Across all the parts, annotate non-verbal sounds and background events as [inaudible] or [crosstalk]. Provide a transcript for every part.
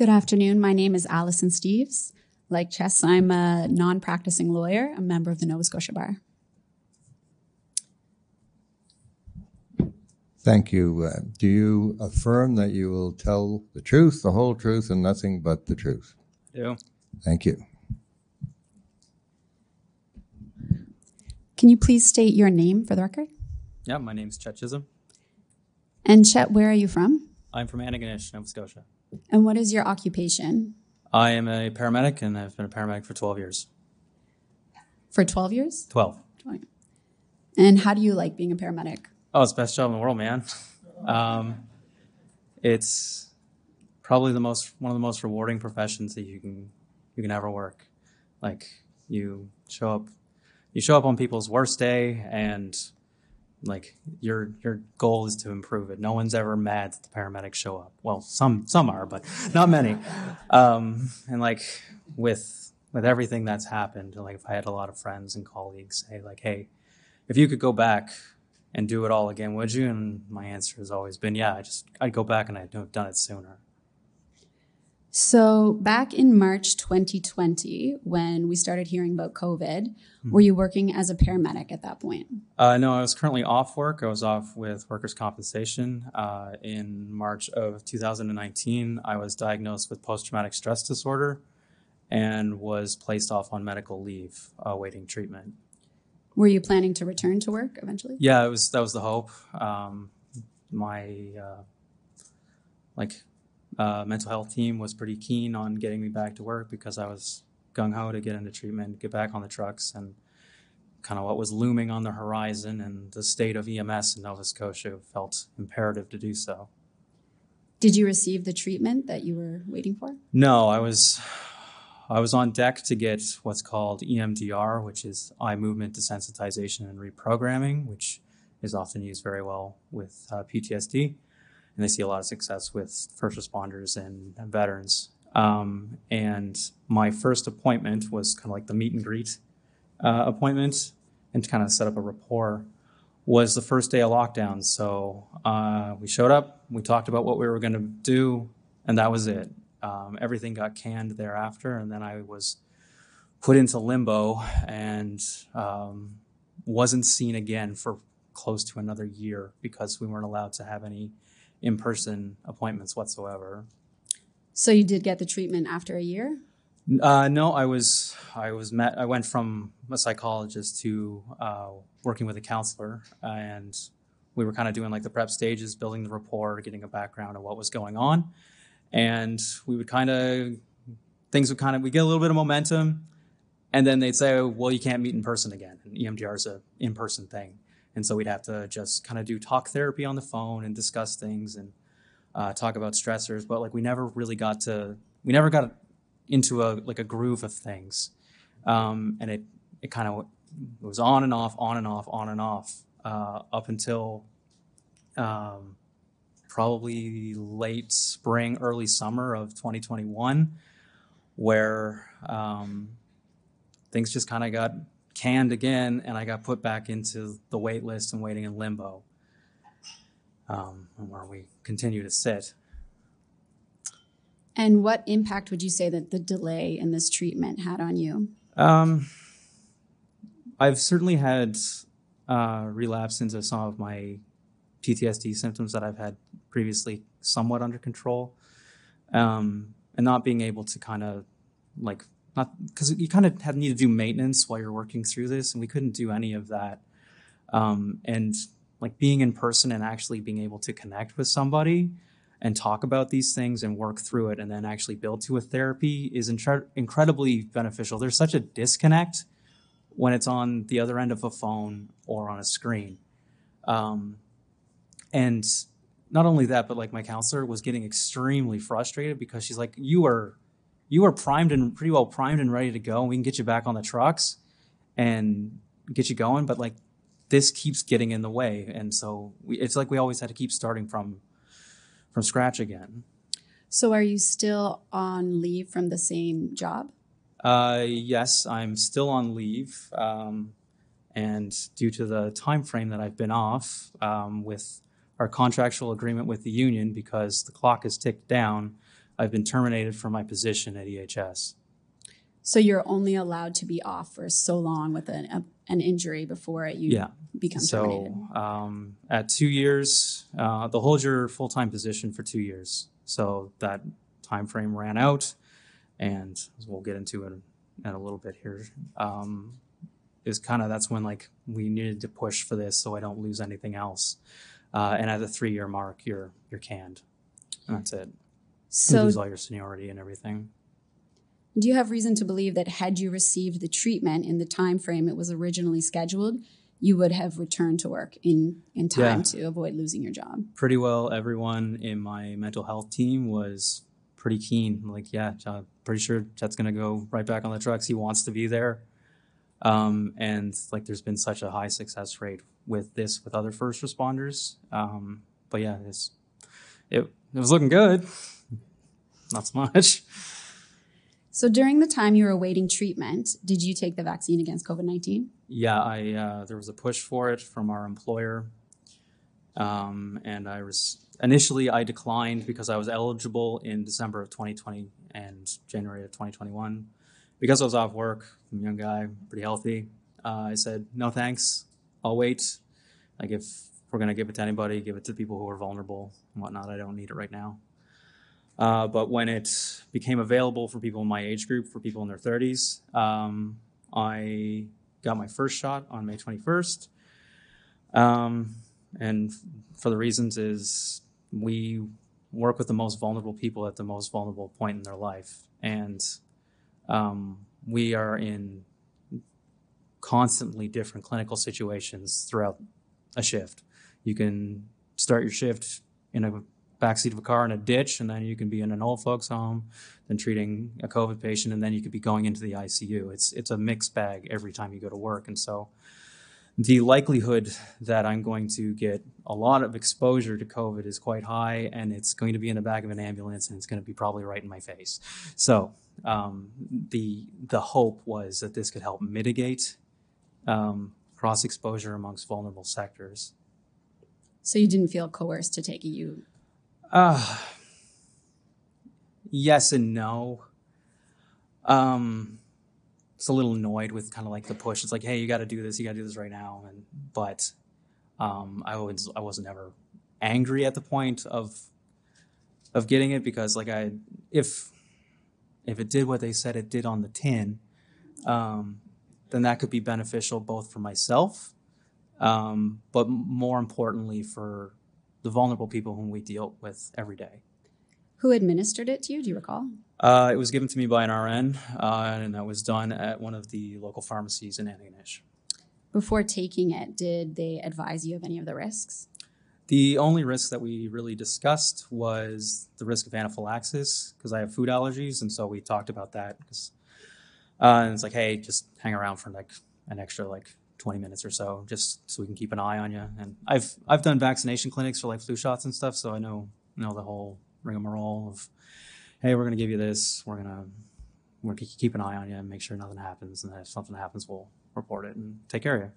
Good afternoon. My name is Allison Steves. Like Chess, I'm a non practicing lawyer, a member of the Nova Scotia Bar. Thank you. Uh, do you affirm that you will tell the truth, the whole truth, and nothing but the truth? do. Thank you. Can you please state your name for the record? Yeah, my name's Chet Chisholm. And Chet, where are you from? I'm from Antigonish, Nova Scotia. And what is your occupation? I am a paramedic and I've been a paramedic for 12 years. For 12 years? 12. And how do you like being a paramedic? Oh, it's the best job in the world, man. [laughs] Um, it's probably the most one of the most rewarding professions that you can you can ever work. Like you show up you show up on people's worst day and like your your goal is to improve it. No one's ever mad that the paramedics show up. Well, some some are, but not many. Um, and like with with everything that's happened, like if I had a lot of friends and colleagues say like, "Hey, if you could go back and do it all again, would you?" And my answer has always been, "Yeah, I just I'd go back and I'd have done it sooner." So, back in March 2020, when we started hearing about COVID, were you working as a paramedic at that point? Uh, no, I was currently off work. I was off with workers' compensation. Uh, in March of 2019, I was diagnosed with post traumatic stress disorder and was placed off on medical leave awaiting treatment. Were you planning to return to work eventually? Yeah, it was that was the hope. Um, my uh, like uh, mental health team was pretty keen on getting me back to work because I was gung ho to get into treatment, get back on the trucks, and kind of what was looming on the horizon and the state of EMS in Nova Scotia felt imperative to do so. Did you receive the treatment that you were waiting for? No, I was I was on deck to get what's called EMDR, which is eye movement desensitization and reprogramming, which is often used very well with uh, PTSD, and they see a lot of success with first responders and, veterans. Um, and my first appointment was kind of like the meet and greet uh, appointment, and to kind of set up a rapport. Was the first day of lockdown, so uh, we showed up, we talked about what we were going to do, and that was it. Um, everything got canned thereafter, and then I was put into limbo and um, wasn't seen again for close to another year because we weren't allowed to have any in-person appointments whatsoever. So, you did get the treatment after a year? Uh, no, I was I was met. I went from a psychologist to uh, working with a counselor, and we were kind of doing like the prep stages, building the rapport, getting a background of what was going on, and we would kind of things would kind of we get a little bit of momentum, and then they'd say, well, you can't meet in person again. And EMDR is a in person thing, and so we'd have to just kind of do talk therapy on the phone and discuss things and uh, talk about stressors, but like we never really got to we never got into a like a groove of things, um, and it it kind of was on and off, on and off, on and off uh, up until um, probably late spring, early summer of 2021, where um, things just kind of got canned again, and I got put back into the wait list and waiting in limbo, um, where we continue to sit. And what impact would you say that the delay in this treatment had on you? Um, I've certainly had uh, relapse into some of my PTSD symptoms that I've had previously somewhat under control, um, and not being able to kind of like not because you kind of have need to do maintenance while you're working through this, and we couldn't do any of that. Um, and like being in person and actually being able to connect with somebody and talk about these things and work through it and then actually build to a therapy is incre- incredibly beneficial. There's such a disconnect when it's on the other end of a phone or on a screen. Um, and not only that, but like my counselor was getting extremely frustrated because she's like, "You are, you are primed and pretty well primed and ready to go. And We can get you back on the trucks and get you going, but like this keeps getting in the way, and so we, it's like we always had to keep starting from from scratch again." So, are you still on leave from the same job? Uh, yes, I'm still on leave, um, and due to the time frame that I've been off um, with our contractual agreement with the union, because the clock is ticked down, I've been terminated from my position at EHS. So you're only allowed to be off for so long with an, a, an injury before you Yeah. become terminated. So um, at two years, uh, they'll hold your full time position for two years. So that time frame ran out, and we'll get into it in a little bit here. Um, is kind of that's when like we needed to push for this so I don't lose anything else. Uh, and at the three year mark, you're you're canned, and that's it. You So lose all your seniority and everything. do you have reason to believe that had you received the treatment in the time frame it was originally scheduled, you would have returned to work in, in time Yeah. to avoid losing your job? pretty well everyone in my mental health team was pretty keen. Like, yeah, John, pretty sure Chet's gonna go right back on the trucks. He wants to be there. Um, and like, there's been such a high success rate with this with other first responders. Um, but yeah, it's it it was looking good. Not so much. So during the time you were awaiting treatment, did you take the vaccine against COVID 19? Yeah, I uh, there was a push for it from our employer, um, and I was initially I declined because I was eligible in December of 2020 and January of 2021. Because I was off work, I'm a young guy, pretty healthy. Uh, I said no thanks. I'll wait. Like if we're gonna give it to anybody, give it to people who are vulnerable and whatnot. I don't need it right now. Uh, but when it became available for people in my age group, for people in their 30s, um, I got my first shot on May 21st. Um, and f- for the reasons is we work with the most vulnerable people at the most vulnerable point in their life. And um, we are in constantly different clinical situations throughout a shift. You can start your shift in a backseat of a car in a ditch, and then you can be in an old folks home, then treating a COVID patient, and then you could be going into the ICU. It's it's a mixed bag every time you go to work, and so the likelihood that I'm going to get a lot of exposure to COVID is quite high, and it's going to be in the back of an ambulance, and it's going to be probably right in my face. So um, the the hope was that this could help mitigate um, cross exposure amongst vulnerable sectors. So you didn't feel coerced to take it. You Uh, yes and no. Um, it's a little annoyed with kind of like the push. It's like, hey, you got to do this. You got to do this right now. And but um, I was I wasn't ever angry at the point of of getting it because like I if if it did what they said it did on the tin, um, then that could be beneficial both for myself, um, but more importantly for the vulnerable people whom we deal with every day. who administered it to you? Do you recall? Uh, it was given to me by an RN, uh, and that was done at one of the local pharmacies in Antigonish. Before taking it, did they advise you of any of the risks? The only risk that we really discussed was the risk of anaphylaxis because I have food allergies, and so we talked about that. 'cause- uh, and it's like, hey, just hang around for like an extra like 20 minutes or so, just so we can keep an eye on you. And I've I've done vaccination clinics for like flu shots and stuff, so I know know the whole rigmarole of, hey, we're gonna give you this, we're gonna we're gonna keep an eye on you and make sure nothing happens, and if something happens, we'll report it and take care of you.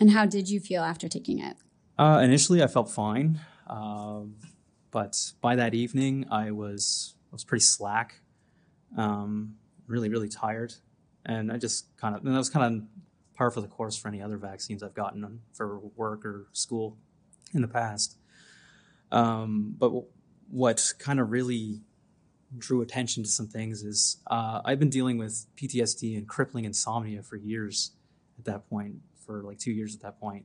And how did you feel after taking it? Uh, initially, I felt fine, um, but by that evening, I was I was pretty slack, um, really really tired, and I just kind of and that was kind of par for the course for any other vaccines I've gotten for work or school in the past. Um, but w- what kind of really drew attention to some things is uh, I've been dealing with PTSD and crippling insomnia for years at that point, for like two years at that point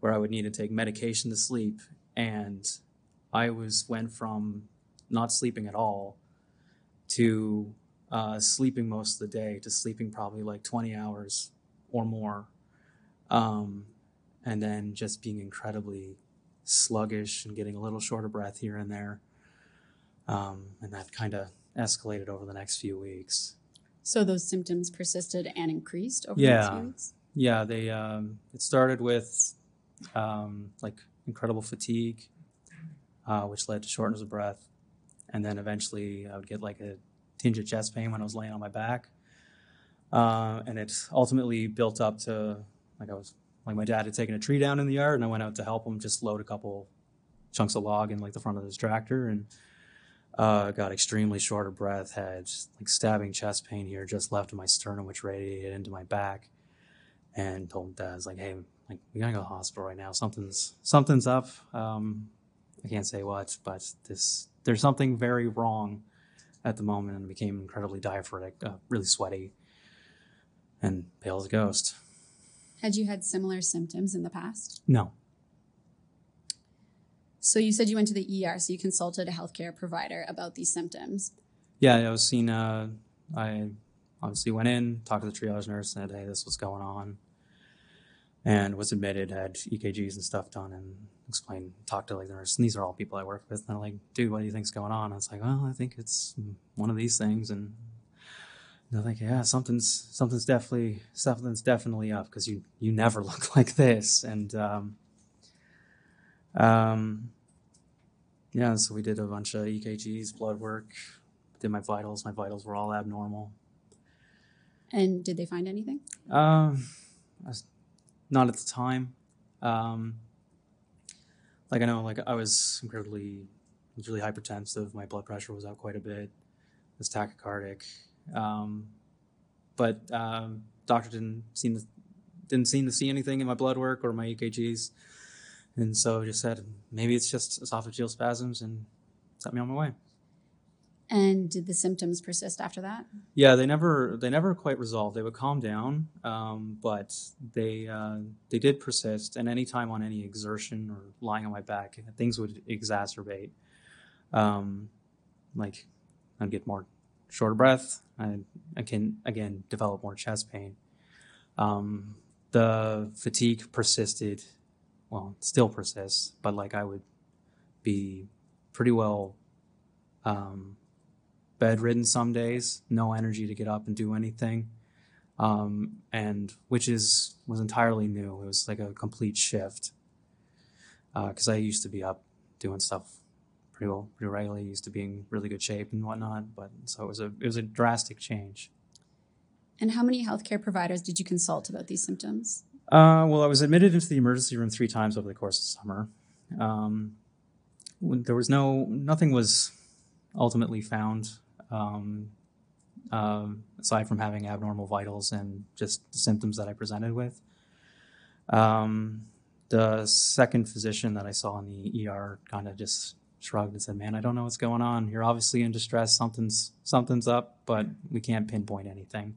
where I would need to take medication to sleep, and I was went from not sleeping at all to uh, sleeping most of the day to sleeping probably like 20 hours or more, um, and then just being incredibly sluggish and getting a little short of breath here and there, um, and that kind of escalated over the next few weeks. So those symptoms persisted and increased over the Yeah. next few weeks? Yeah, they um, it started with um, like incredible fatigue, uh, which led to shortness of breath, and then eventually I would get like a tinge of chest pain when I was laying on my back, uh, and it ultimately built up to like I was like my dad had taken a tree down in the yard, and I went out to help him just load a couple chunks of log in like the front of his tractor, and Uh, got extremely short of breath, had like stabbing chest pain here just left of my sternum, which radiated into my back. And told dad, I was like, hey, like we gotta go to the hospital right now. Something's something's up. Um, I can't say what, but this there's something very wrong at the moment, and became incredibly diaphoretic, uh, really sweaty, and pale as a ghost. Had you had similar symptoms in the past? No, So you said you went to the ER, so you consulted a healthcare provider about these symptoms. Yeah, I was seen. Uh, I obviously went in, talked to the triage nurse, said, "Hey, this was going on," and was admitted. Had EKGs and stuff done, and explained, talked to like the nurse. And these are all people I work with. And they're like, "Dude, what do you think's going on?" I was like, "Well, I think it's one of these things." And they're like, "Yeah, something's something's definitely something's definitely up because you you never [laughs] look like this." And um, um, yeah, so we did a bunch of EKGs, blood work, did my vitals. My vitals were all abnormal. And did they find anything? Um, I was, not at the time. Um, like I know, like I was incredibly, I was really hypertensive. My blood pressure was up quite a bit. I was tachycardic. Um, but um, doctor didn't seem to didn't seem to see anything in my blood work or my EKGs, and so just said maybe it's just esophageal spasms and set me on my way. And did the symptoms persist after that? Yeah, they never they never quite resolved. They would calm down, um, but they uh, they did persist. And anytime on any exertion or lying on my back, things would exacerbate. Um, like I'd get more short of breath. I I can again develop more chest pain. Um, the fatigue persisted. Well, still persists, but like I would be pretty well um, bedridden some days, no energy to get up and do anything, um, and which is was entirely new. It was like a complete shift because I used to be up doing stuff pretty well, pretty regularly. Used to being really good shape and whatnot, but so it was a it was a drastic change. And how many healthcare providers did you consult about these symptoms? Uh, well, I was admitted into the emergency room three times over the course of summer. Um, there was no nothing was ultimately found um, um, aside from having abnormal vitals and just the symptoms that I presented with. Um, the second physician that I saw in the ER kind of just shrugged and said, "Man, I don't know what's going on. You're obviously in distress. Something's something's up, but we can't pinpoint anything."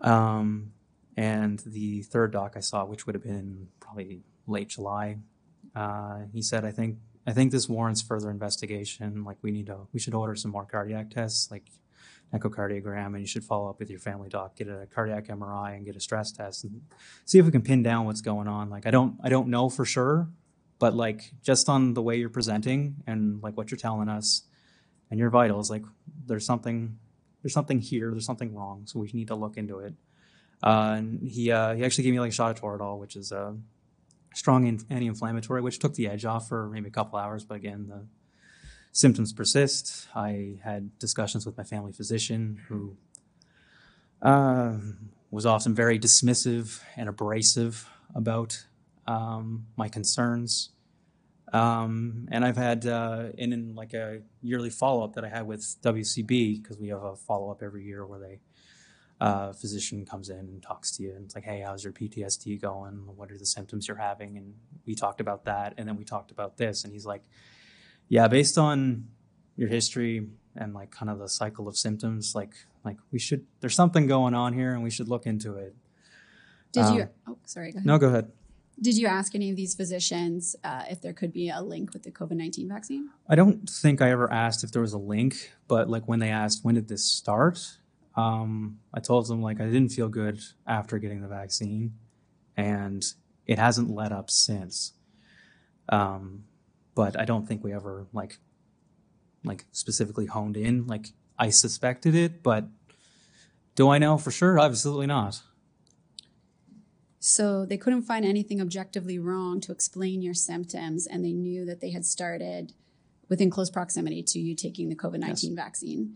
Um, and the third doc I saw, which would have been probably late July, uh, he said, "I think I think this warrants further investigation. Like we need to, we should order some more cardiac tests, like echocardiogram, and you should follow up with your family doc, get a cardiac MRI, and get a stress test, and see if we can pin down what's going on. Like I don't, I don't know for sure, but like just on the way you're presenting and like what you're telling us and your vitals, like there's something, there's something here, there's something wrong, so we need to look into it." Uh, and he uh, he actually gave me like a shot of Toradol, which is a strong in- anti-inflammatory, which took the edge off for maybe a couple hours. But again, the symptoms persist. I had discussions with my family physician, who uh, was often very dismissive and abrasive about um, my concerns. Um, and I've had uh, in, in like a yearly follow-up that I had with WCB because we have a follow-up every year where they uh, physician comes in and talks to you and it's like, hey, how's your PTSD going? What are the symptoms you're having? And we talked about that, and then we talked about this, and he's like, yeah, based on your history and like kind of the cycle of symptoms, like like we should there's something going on here, and we should look into it. Did you? Um, Oh, sorry. Go ahead. No, go ahead. Did you ask any of these physicians uh, if there could be a link with the COVID nineteen vaccine? I don't think I ever asked if there was a link, but like when they asked when did this start, um, I told them like I didn't feel good after getting the vaccine, and it hasn't let up since. Um, but I don't think we ever like like specifically honed in. Like I suspected it, but do I know for sure? Absolutely not. So they couldn't find anything objectively wrong to explain your symptoms, and they knew that they had started within close proximity to you taking the COVID 19 vaccine.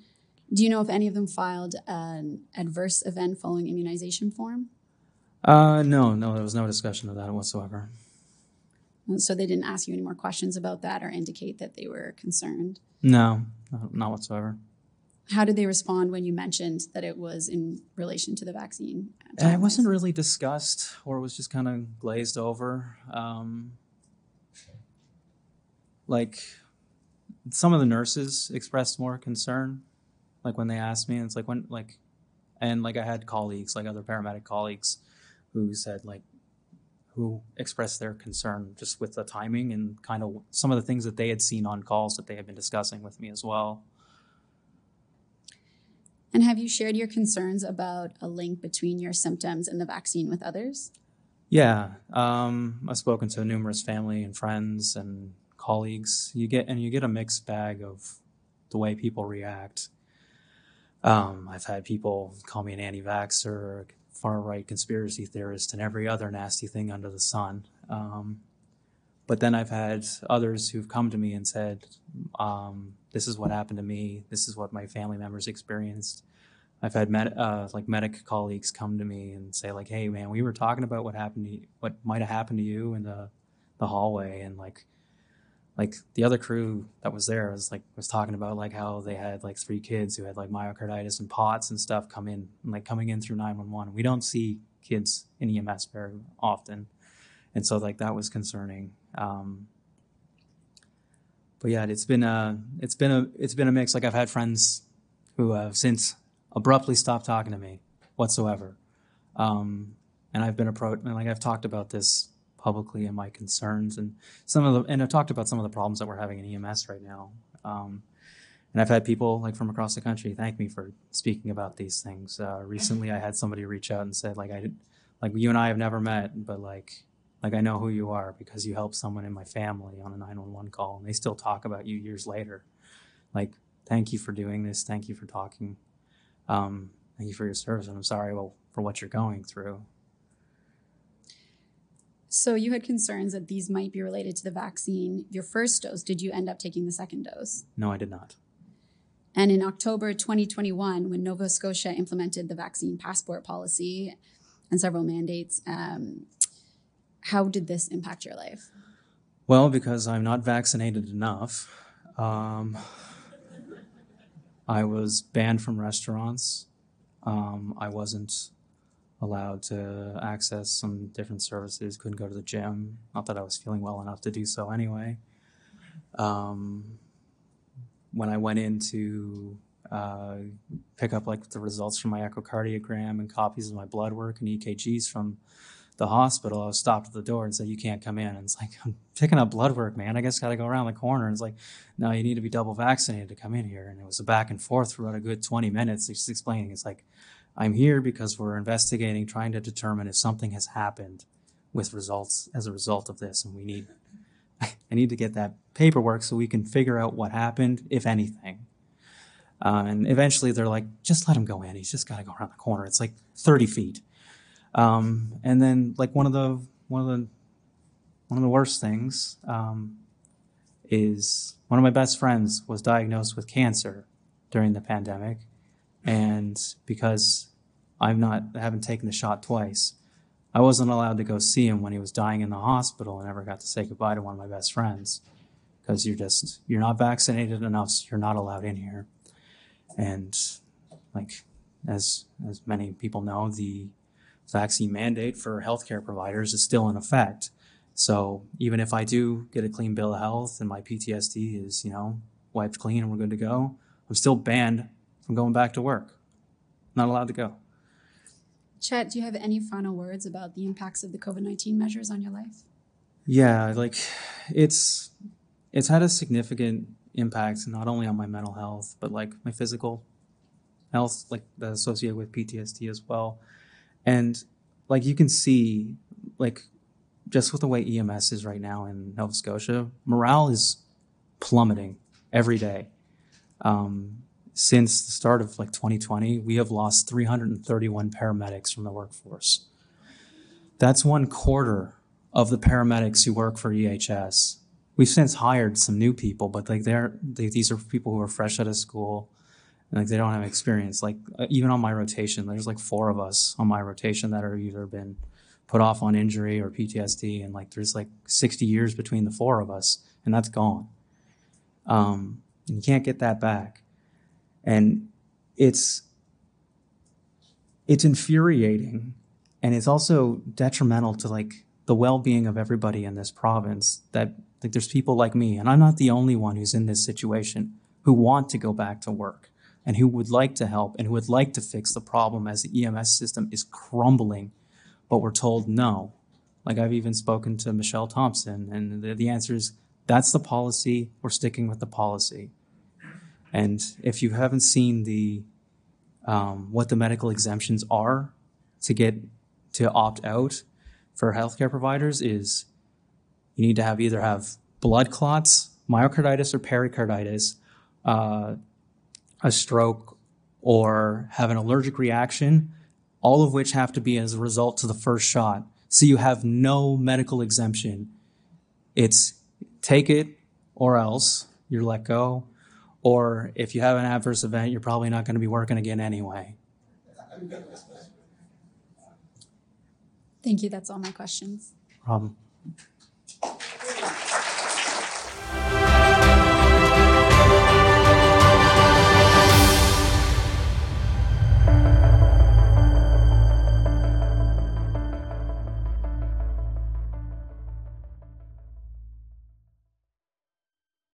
Do you know if any of them filed an adverse event following immunization form? Uh, no, no, there was no discussion of that whatsoever. So they didn't ask you any more questions about that or indicate that they were concerned. No, not not whatsoever. How did they respond when you mentioned that it was in relation to the vaccine? Uh, It wasn't really discussed, or it was just kind of glazed over. Um, like some of the nurses expressed more concern, like when they asked me, and it's like when like, and like I had colleagues, like other paramedic colleagues, who said like, who expressed their concern just with the timing and kind of some of the things that they had seen on calls that they had been discussing with me as well. And have you shared your concerns about a link between your symptoms and the vaccine with others? Yeah, um, I've spoken to numerous family and friends and colleagues. You get and you get a mixed bag of the way people react. Um, I've had people call me an anti-vaxxer, far-right conspiracy theorist, and every other nasty thing under the sun. Um, but then I've had others who've come to me and said, um, "This is what happened to me. This is what my family members experienced." I've had med- uh, like medic colleagues come to me and say like, "Hey, man, we were talking about what happened to you, what might have happened to you in the the hallway, and like, like the other crew that was there was like was talking about like how they had like three kids who had like myocarditis and POTS and stuff come in, and, like coming in through nine one one. We don't see kids in EMS very often, and so like that was concerning. Um, but yeah, it's been a it's been a it's been a mix. Like I've had friends who have since abruptly stopped talking to me whatsoever, um, and I've been approached and like I've talked about this publicly and my concerns and some of the and I've talked about some of the problems that we're having in EMS right now. Um, and I've had people like from across the country thank me for speaking about these things. Uh, recently, I had somebody reach out and said like I like you and I have never met, but like like I know who you are because you helped someone in my family on a 911 call and they still talk about you years later. Like, thank you for doing this. Thank you for talking. Um, thank you for your service. And I'm sorry well, for what you're going through. So you had concerns that these might be related to the vaccine. Your first dose, did you end up taking the second dose? No, I did not. And in October 2021, when Nova Scotia implemented the vaccine passport policy and several mandates, um, how did this impact your life? Well, because I'm not vaccinated enough. Um, I was banned from restaurants. Um, I wasn't allowed to access some different services, couldn't go to the gym. Not that I was feeling well enough to do so anyway. Um, when I went in to uh, pick up like the results from my echocardiogram and copies of my blood work and EKGs from the hospital, I was stopped at the door and said, "You can't come in." And it's like, [laughs] "I'm picking up blood work, man. I guess got to go around the corner." And it's like, "No, you need to be double vaccinated to come in here." And it was a back and forth for about a good 20 minutes, just explaining. It's like, "I'm here because we're investigating, trying to determine if something has happened with results as a result of this, and we need, [laughs] I need to get that paperwork so we can figure out what happened, if anything." Uh, and eventually, they're like, "Just let him go in. He's just got to go around the corner. It's like 30 feet." Um, and then like one of the one of the one of the worst things um, is one of my best friends was diagnosed with cancer during the pandemic, and because I'm not I haven't taken the shot twice, I wasn't allowed to go see him when he was dying in the hospital. I never got to say goodbye to one of my best friends because you're just you're not vaccinated enough, so you're not allowed in here. And like as as many people know, the vaccine mandate for healthcare providers is still in effect. So even if I do get a clean bill of health and my PTSD is, you know, wiped clean and we're good to go, I'm still banned from going back to work. Not allowed to go. Chet, do you have any final words about the impacts of the COVID 19 measures on your life? Yeah, like it's it's had a significant impact not only on my mental health, but like my physical health, like associated with PTSD as well and like you can see like just with the way ems is right now in nova scotia morale is plummeting every day. Um, since the start of like 2020 we have lost 331 paramedics from the workforce. That's one quarter of the paramedics who work for ehs we've since hired some new people but like they're they, these are people who are fresh out of school like they don't have experience. Like uh, even on my rotation, there's like four of us on my rotation that are either been put off on injury or PTSD, and like there's like 60 years between the four of us, and that's gone. Um, and you can't get that back, and it's it's infuriating, and it's also detrimental to like the well-being of everybody in this province. That like there's people like me, and I'm not the only one who's in this situation who want to go back to work and who would like to help and who would like to fix the problem as the EMS system is crumbling, but we're told no. Like I've even spoken to Michelle Thompson, and the, the answer is that's the policy. We're sticking with the policy. And if you haven't seen the um, what the medical exemptions are to get to opt out for healthcare providers is you need to have either have blood clots, myocarditis or pericarditis, uh, a stroke, or have an allergic reaction, all of which have to be as a result to the first shot. So you have no medical exemption. It's take it or else you're let go. Or if you have an adverse event, you're probably not going to be working again anyway. Thank you. That's all my questions. Problem.